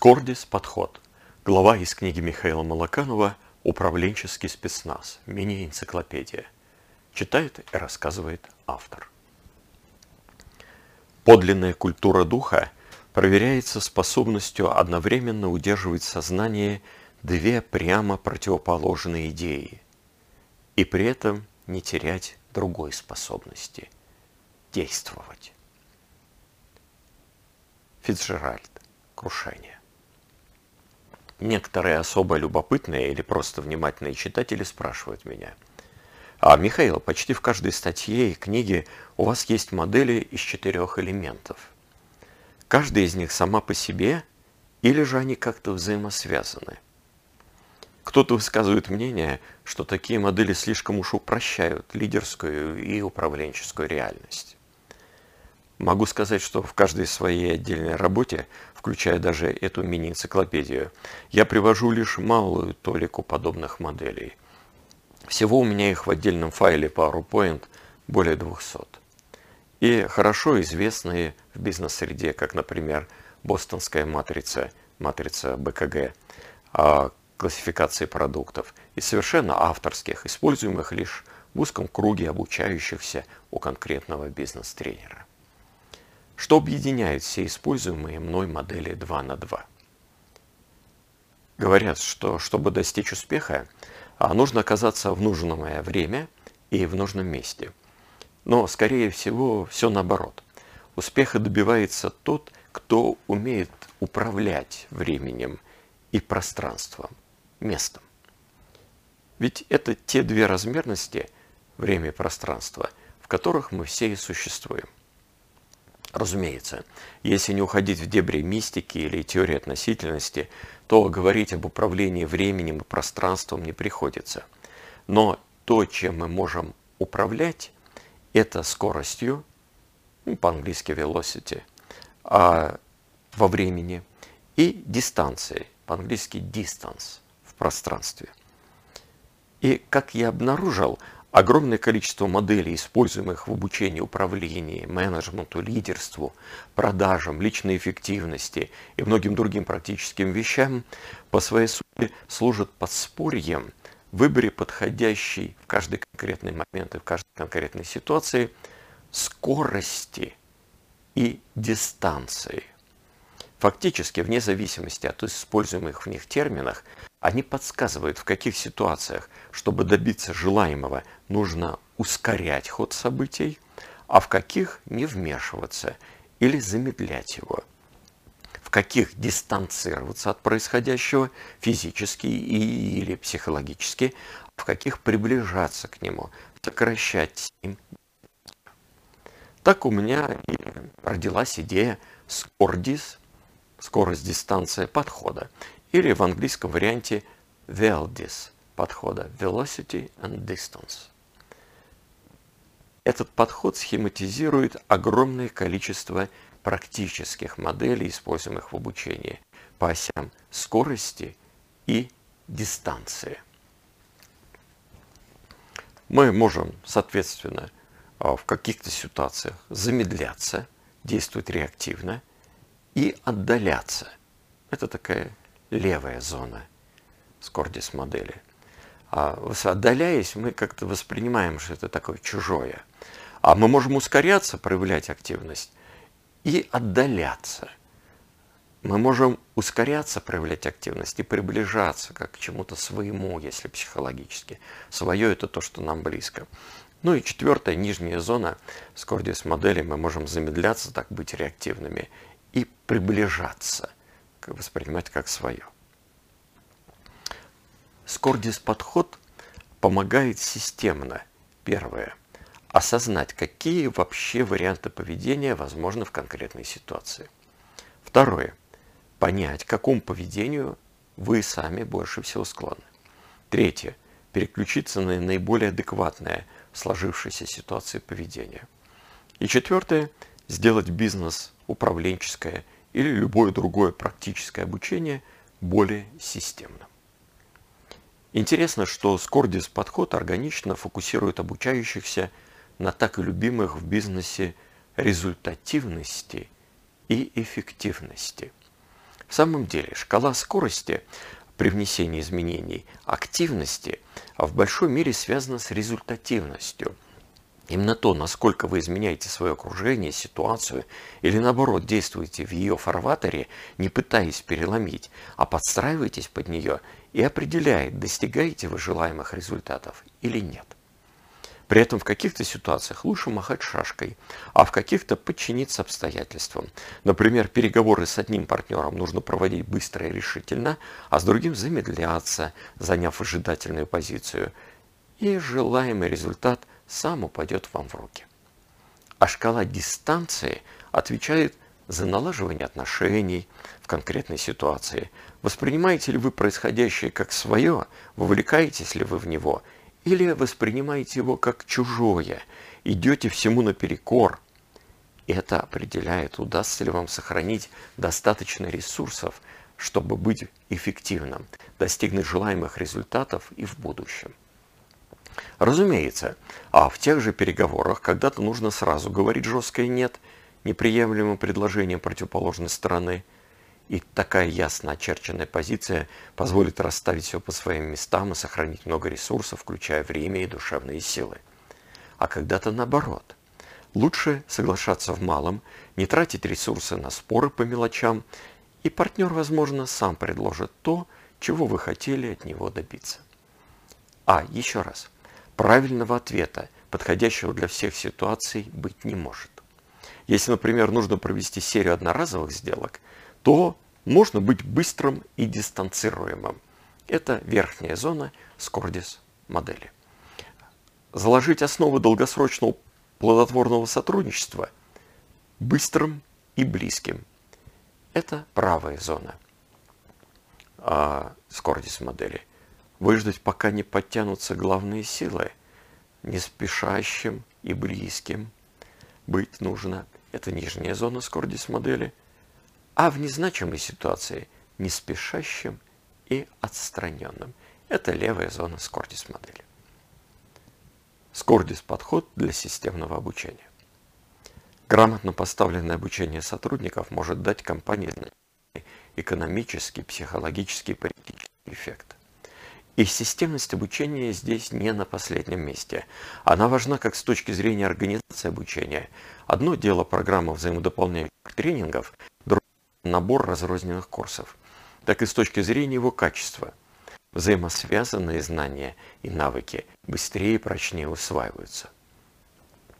Скордис подход. Глава из книги Михаила Малаканова «Управленческий спецназ. Мини-энциклопедия». Читает и рассказывает автор. Подлинная культура духа проверяется способностью одновременно удерживать в сознании две прямо противоположные идеи и при этом не терять другой способности – действовать. Фицджеральд. Крушение. Некоторые особо любопытные или просто внимательные читатели спрашивают меня, а, Михаил, почти в каждой статье и книге у вас есть модели из четырех элементов. Каждая из них сама по себе или же они как-то взаимосвязаны? Кто-то высказывает мнение, что такие модели слишком уж упрощают лидерскую и управленческую реальность. Могу сказать, что в каждой своей отдельной работе, включая даже эту мини-энциклопедию, я привожу лишь малую толику подобных моделей. Всего у меня их в отдельном файле PowerPoint более 200. И хорошо известные в бизнес-среде, как, например, бостонская матрица, матрица БКГ, классификации продуктов, и совершенно авторских, используемых лишь в узком круге обучающихся у конкретного бизнес-тренера. Что объединяет все используемые мной модели 2 на 2? Говорят, что чтобы достичь успеха, а, нужно оказаться в нужное время и в нужном месте. Но, скорее всего, все наоборот. Успеха добивается тот, кто умеет управлять временем и пространством, местом. Ведь это те две размерности, время и пространство, в которых мы все и существуем. Разумеется, если не уходить в дебри мистики или теории относительности, то говорить об управлении временем и пространством не приходится. Но то, чем мы можем управлять, это скоростью, ну, по-английски velocity, а во времени, и дистанцией, по-английски distance, в пространстве. И как я обнаружил, огромное количество моделей, используемых в обучении управлению, менеджменту, лидерству, продажам, личной эффективности и многим другим практическим вещам, по своей сути служат подспорьем в выборе подходящей в каждый конкретный момент и в каждой конкретной ситуации скорости и дистанции. Фактически, вне зависимости от используемых в них терминах, они подсказывают, в каких ситуациях, чтобы добиться желаемого, нужно ускорять ход событий, а в каких не вмешиваться или замедлять его. В каких дистанцироваться от происходящего физически или психологически, а в каких приближаться к нему, сокращать им. Так у меня и родилась идея скордис, скорость дистанция подхода, или в английском варианте VLDIS подхода Velocity and Distance. Этот подход схематизирует огромное количество практических моделей, используемых в обучении по осям скорости и дистанции. Мы можем, соответственно, а, в каких-то ситуациях замедляться, действовать реактивно и отдаляться. Это такая левая зона скордис модели. А отдаляясь, мы как-то воспринимаем, что это такое чужое. А мы можем ускоряться, проявлять активность и отдаляться. Мы можем ускоряться, проявлять активность и приближаться как к чему-то своему, если психологически. Свое – это то, что нам близко. Ну и четвертая, нижняя зона скордис модели, мы можем замедляться, так быть реактивными и приближаться – воспринимать как свое. Скордис подход помогает системно, первое, осознать, какие вообще варианты поведения возможны в конкретной ситуации. Второе, понять, к какому поведению вы сами больше всего склонны. Третье, переключиться на наиболее адекватное в сложившейся ситуации поведение. И четвертое, сделать бизнес управленческое или любое другое практическое обучение более системным. Интересно, что Скордис подход органично фокусирует обучающихся на так и любимых в бизнесе результативности и эффективности. В самом деле шкала скорости при внесении изменений активности в большой мере связана с результативностью. Именно то, насколько вы изменяете свое окружение, ситуацию, или наоборот действуете в ее фарватере, не пытаясь переломить, а подстраиваетесь под нее и определяет, достигаете вы желаемых результатов или нет. При этом в каких-то ситуациях лучше махать шашкой, а в каких-то подчиниться обстоятельствам. Например, переговоры с одним партнером нужно проводить быстро и решительно, а с другим замедляться, заняв ожидательную позицию. И желаемый результат сам упадет вам в руки. А шкала дистанции отвечает за налаживание отношений в конкретной ситуации. Воспринимаете ли вы происходящее как свое, вовлекаетесь ли вы в него – или воспринимаете его как чужое, идете всему наперекор. Это определяет, удастся ли вам сохранить достаточно ресурсов, чтобы быть эффективным, достигнуть желаемых результатов и в будущем. Разумеется, а в тех же переговорах когда-то нужно сразу говорить жесткое «нет» неприемлемым предложением противоположной стороны – и такая ясно очерченная позиция позволит расставить все по своим местам и сохранить много ресурсов, включая время и душевные силы. А когда-то наоборот. Лучше соглашаться в малом, не тратить ресурсы на споры по мелочам, и партнер, возможно, сам предложит то, чего вы хотели от него добиться. А, еще раз, правильного ответа, подходящего для всех ситуаций, быть не может. Если, например, нужно провести серию одноразовых сделок, то можно быть быстрым и дистанцируемым. Это верхняя зона Скордис модели. Заложить основы долгосрочного плодотворного сотрудничества быстрым и близким. Это правая зона а, Скордис модели. Выждать, пока не подтянутся главные силы, не спешащим и близким быть нужно. Это нижняя зона Скордис модели – а в незначимой ситуации не спешащим и отстраненным. Это левая зона Скордис модели. Скордис – подход для системного обучения. Грамотно поставленное обучение сотрудников может дать компании экономический, психологический политический эффект. И системность обучения здесь не на последнем месте. Она важна как с точки зрения организации обучения. Одно дело программа взаимодополняющих тренингов, набор разрозненных курсов, так и с точки зрения его качества. Взаимосвязанные знания и навыки быстрее и прочнее усваиваются.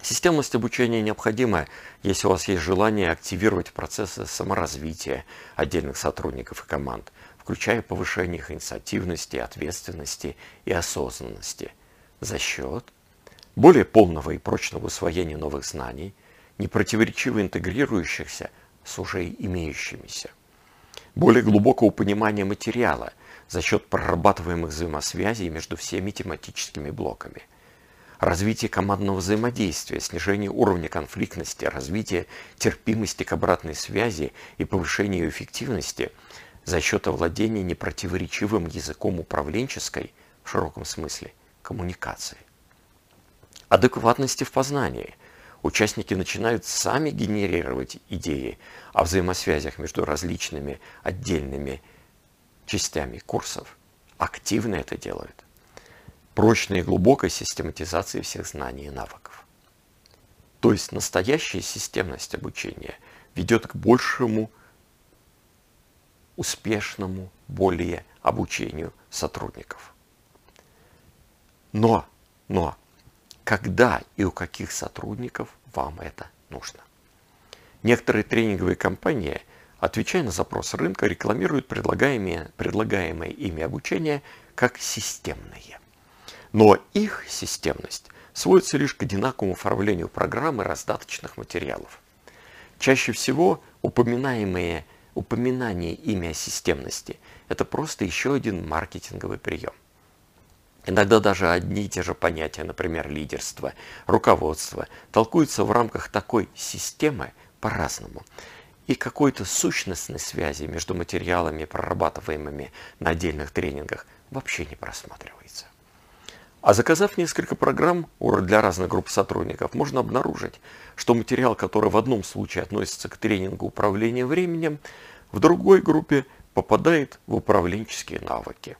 Системность обучения необходима, если у вас есть желание активировать процессы саморазвития отдельных сотрудников и команд, включая повышение их инициативности, ответственности и осознанности за счет более полного и прочного усвоения новых знаний, непротиворечиво интегрирующихся – с уже имеющимися. Более глубокого понимания материала за счет прорабатываемых взаимосвязей между всеми тематическими блоками. Развитие командного взаимодействия, снижение уровня конфликтности, развитие терпимости к обратной связи и повышение эффективности за счет овладения непротиворечивым языком управленческой, в широком смысле, коммуникации. Адекватности в познании – участники начинают сами генерировать идеи о взаимосвязях между различными отдельными частями курсов. Активно это делают. Прочной и глубокой систематизации всех знаний и навыков. То есть настоящая системность обучения ведет к большему успешному, более обучению сотрудников. Но, но когда и у каких сотрудников вам это нужно. Некоторые тренинговые компании, отвечая на запрос рынка, рекламируют предлагаемое, предлагаемое ими обучение как системное. Но их системность сводится лишь к одинаковому оформлению программы раздаточных материалов. Чаще всего упоминаемые, упоминание ими о системности – это просто еще один маркетинговый прием. Иногда даже одни и те же понятия, например, лидерство, руководство, толкуются в рамках такой системы по-разному. И какой-то сущностной связи между материалами, прорабатываемыми на отдельных тренингах, вообще не просматривается. А заказав несколько программ для разных групп сотрудников, можно обнаружить, что материал, который в одном случае относится к тренингу управления временем, в другой группе попадает в управленческие навыки.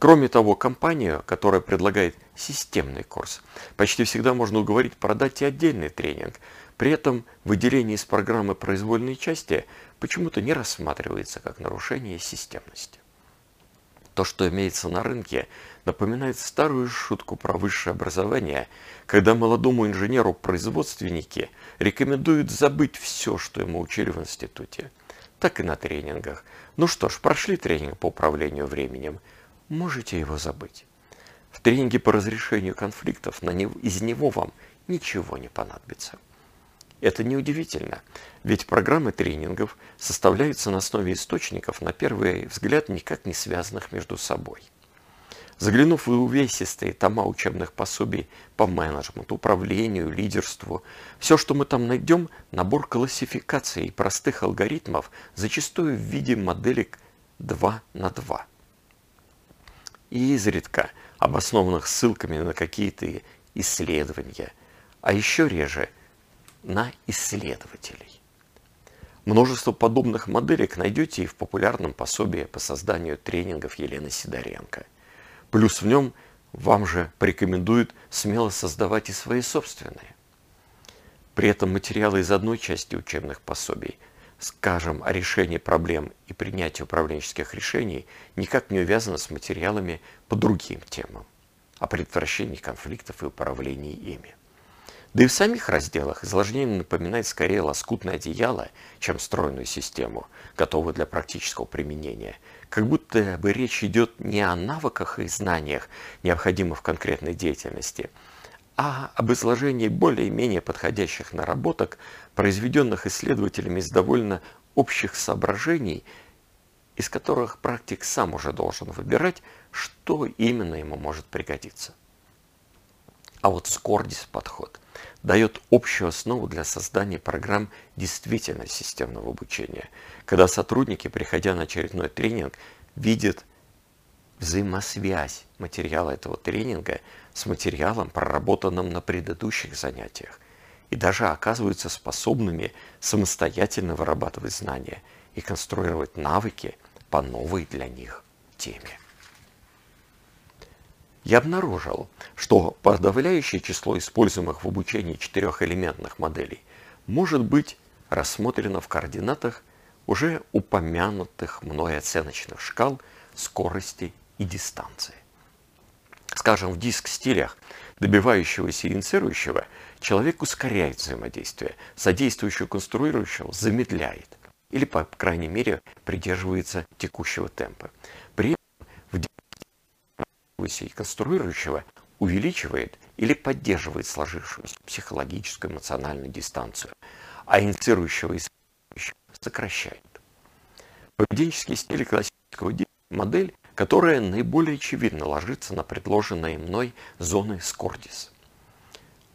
Кроме того, компания, которая предлагает системный курс, почти всегда можно уговорить продать и отдельный тренинг. При этом выделение из программы произвольной части почему-то не рассматривается как нарушение системности. То, что имеется на рынке, напоминает старую шутку про высшее образование, когда молодому инженеру-производственнике рекомендуют забыть все, что ему учили в институте. Так и на тренингах. Ну что ж, прошли тренинг по управлению временем, можете его забыть. В тренинге по разрешению конфликтов на него, из него вам ничего не понадобится. Это неудивительно, ведь программы тренингов составляются на основе источников, на первый взгляд, никак не связанных между собой. Заглянув в увесистые тома учебных пособий по менеджменту, управлению, лидерству, все, что мы там найдем, набор классификаций и простых алгоритмов, зачастую в виде моделек 2 на 2. И изредка обоснованных ссылками на какие-то исследования, а еще реже – на исследователей. Множество подобных моделек найдете и в популярном пособии по созданию тренингов Елены Сидоренко. Плюс в нем вам же порекомендуют смело создавать и свои собственные. При этом материалы из одной части учебных пособий, скажем, о решении проблем и принятии управленческих решений, никак не увязаны с материалами по другим темам, о предотвращении конфликтов и управлении ими. Да и в самих разделах изложение напоминает скорее лоскутное одеяло, чем стройную систему, готовую для практического применения. Как будто бы речь идет не о навыках и знаниях, необходимых в конкретной деятельности, а об изложении более-менее подходящих наработок, произведенных исследователями из довольно общих соображений, из которых практик сам уже должен выбирать, что именно ему может пригодиться. А вот Скордис подход дает общую основу для создания программ действительно системного обучения, когда сотрудники, приходя на очередной тренинг, видят взаимосвязь материала этого тренинга с материалом, проработанным на предыдущих занятиях, и даже оказываются способными самостоятельно вырабатывать знания и конструировать навыки по новой для них теме я обнаружил, что подавляющее число используемых в обучении четырехэлементных моделей может быть рассмотрено в координатах уже упомянутых мной оценочных шкал скорости и дистанции. Скажем, в диск-стилях добивающегося и инициирующего человек ускоряет взаимодействие, содействующего конструирующего замедляет или, по крайней мере, придерживается текущего темпа. При и конструирующего увеличивает или поддерживает сложившуюся психологическую эмоциональную дистанцию, а инициирующего и сокращает. Поведенческий стиль классического модель, которая наиболее очевидно ложится на предложенные мной зоны Скордис.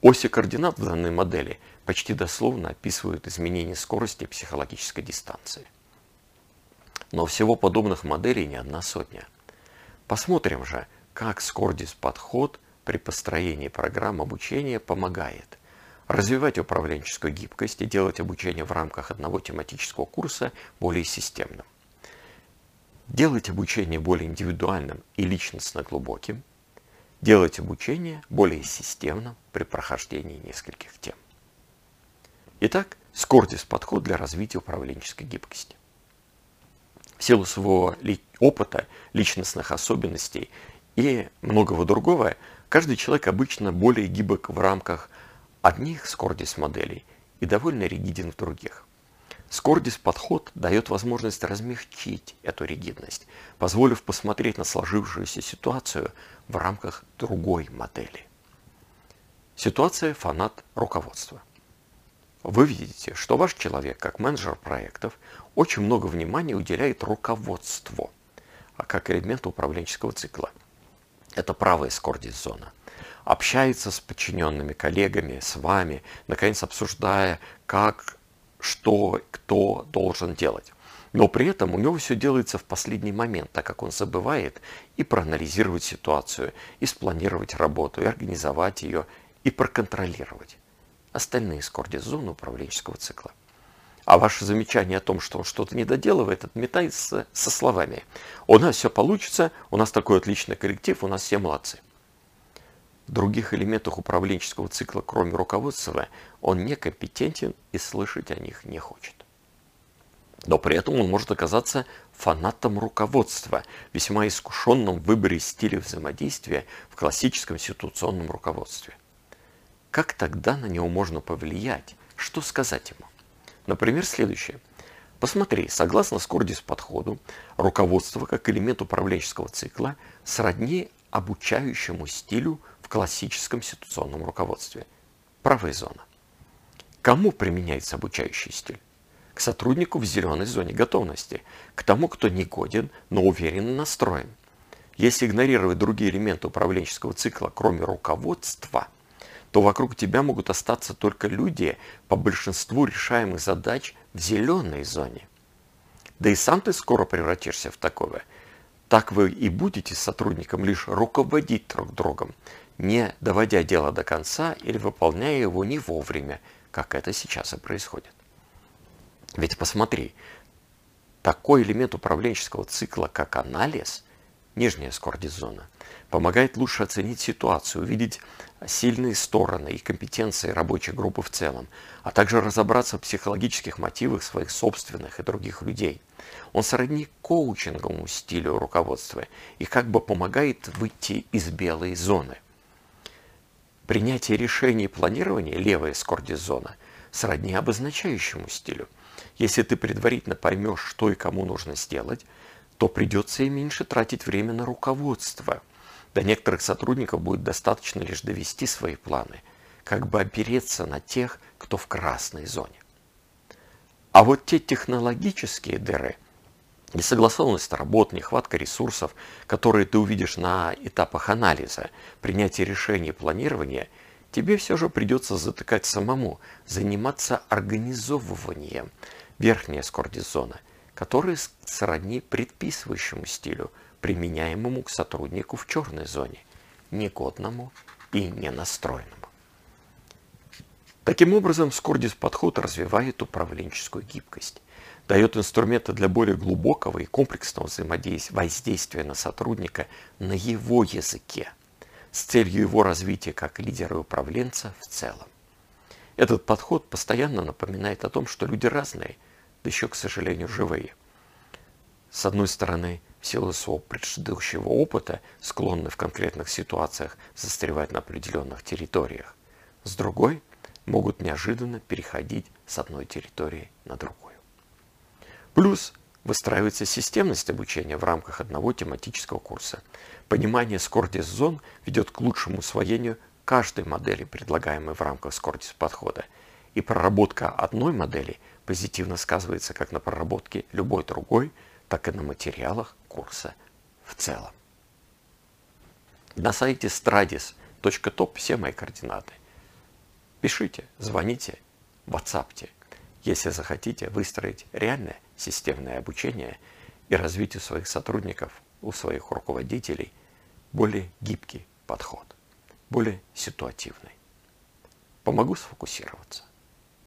Оси координат в данной модели почти дословно описывают изменение скорости психологической дистанции. Но всего подобных моделей не одна сотня. Посмотрим же, как Скордис подход при построении программ обучения помогает развивать управленческую гибкость и делать обучение в рамках одного тематического курса более системным. Делать обучение более индивидуальным и личностно глубоким. Делать обучение более системным при прохождении нескольких тем. Итак, Скордис подход для развития управленческой гибкости. В силу своего опыта, личностных особенностей и многого другого, каждый человек обычно более гибок в рамках одних скордис моделей и довольно ригиден в других. Скордис подход дает возможность размягчить эту ригидность, позволив посмотреть на сложившуюся ситуацию в рамках другой модели. Ситуация фанат руководства. Вы видите, что ваш человек, как менеджер проектов, очень много внимания уделяет руководству, а как элементу управленческого цикла – это правая скордис-зона. Общается с подчиненными коллегами, с вами, наконец обсуждая, как, что, кто должен делать. Но при этом у него все делается в последний момент, так как он забывает и проанализировать ситуацию, и спланировать работу, и организовать ее, и проконтролировать. Остальные скордис-зоны управленческого цикла. А ваше замечание о том, что он что-то не доделывает, отметается со словами «У нас все получится, у нас такой отличный коллектив, у нас все молодцы». В других элементах управленческого цикла, кроме руководства, он некомпетентен и слышать о них не хочет. Но при этом он может оказаться фанатом руководства, весьма искушенным в выборе стиля взаимодействия в классическом ситуационном руководстве. Как тогда на него можно повлиять? Что сказать ему? Например, следующее. Посмотри, согласно Скордис подходу, руководство как элемент управленческого цикла сродни обучающему стилю в классическом ситуационном руководстве. Правая зона. Кому применяется обучающий стиль? К сотруднику в зеленой зоне готовности, к тому, кто не годен, но уверенно настроен. Если игнорировать другие элементы управленческого цикла, кроме руководства, то вокруг тебя могут остаться только люди по большинству решаемых задач в зеленой зоне. Да и сам ты скоро превратишься в такого. Так вы и будете с сотрудником лишь руководить друг другом, не доводя дело до конца или выполняя его не вовремя, как это сейчас и происходит. Ведь посмотри, такой элемент управленческого цикла, как анализ, нижняя скордизона, помогает лучше оценить ситуацию, увидеть сильные стороны и компетенции рабочей группы в целом, а также разобраться в психологических мотивах своих собственных и других людей. Он сродни коучинговому стилю руководства и как бы помогает выйти из белой зоны. Принятие решений и планирование, левая скордизона, сродни обозначающему стилю. Если ты предварительно поймешь, что и кому нужно сделать, то придется и меньше тратить время на руководство – до некоторых сотрудников будет достаточно лишь довести свои планы, как бы опереться на тех, кто в красной зоне. А вот те технологические дыры, несогласованность работ, нехватка ресурсов, которые ты увидишь на этапах анализа, принятия решений и планирования, тебе все же придется затыкать самому, заниматься организовыванием верхняя скордизона, которая сродни предписывающему стилю – применяемому к сотруднику в черной зоне, негодному и ненастроенному. Таким образом, Скордис подход развивает управленческую гибкость, дает инструменты для более глубокого и комплексного взаимодействия, на сотрудника на его языке, с целью его развития как лидера и управленца в целом. Этот подход постоянно напоминает о том, что люди разные, еще, к сожалению, живые. С одной стороны, в силу своего предыдущего опыта склонны в конкретных ситуациях застревать на определенных территориях. С другой, могут неожиданно переходить с одной территории на другую. Плюс выстраивается системность обучения в рамках одного тематического курса. Понимание скордис-зон ведет к лучшему усвоению каждой модели, предлагаемой в рамках скордис подхода. И проработка одной модели позитивно сказывается как на проработке любой другой – так и на материалах курса в целом. На сайте stradis.top все мои координаты. Пишите, звоните, ватсапте, если захотите выстроить реальное системное обучение и развить у своих сотрудников, у своих руководителей более гибкий подход, более ситуативный. Помогу сфокусироваться.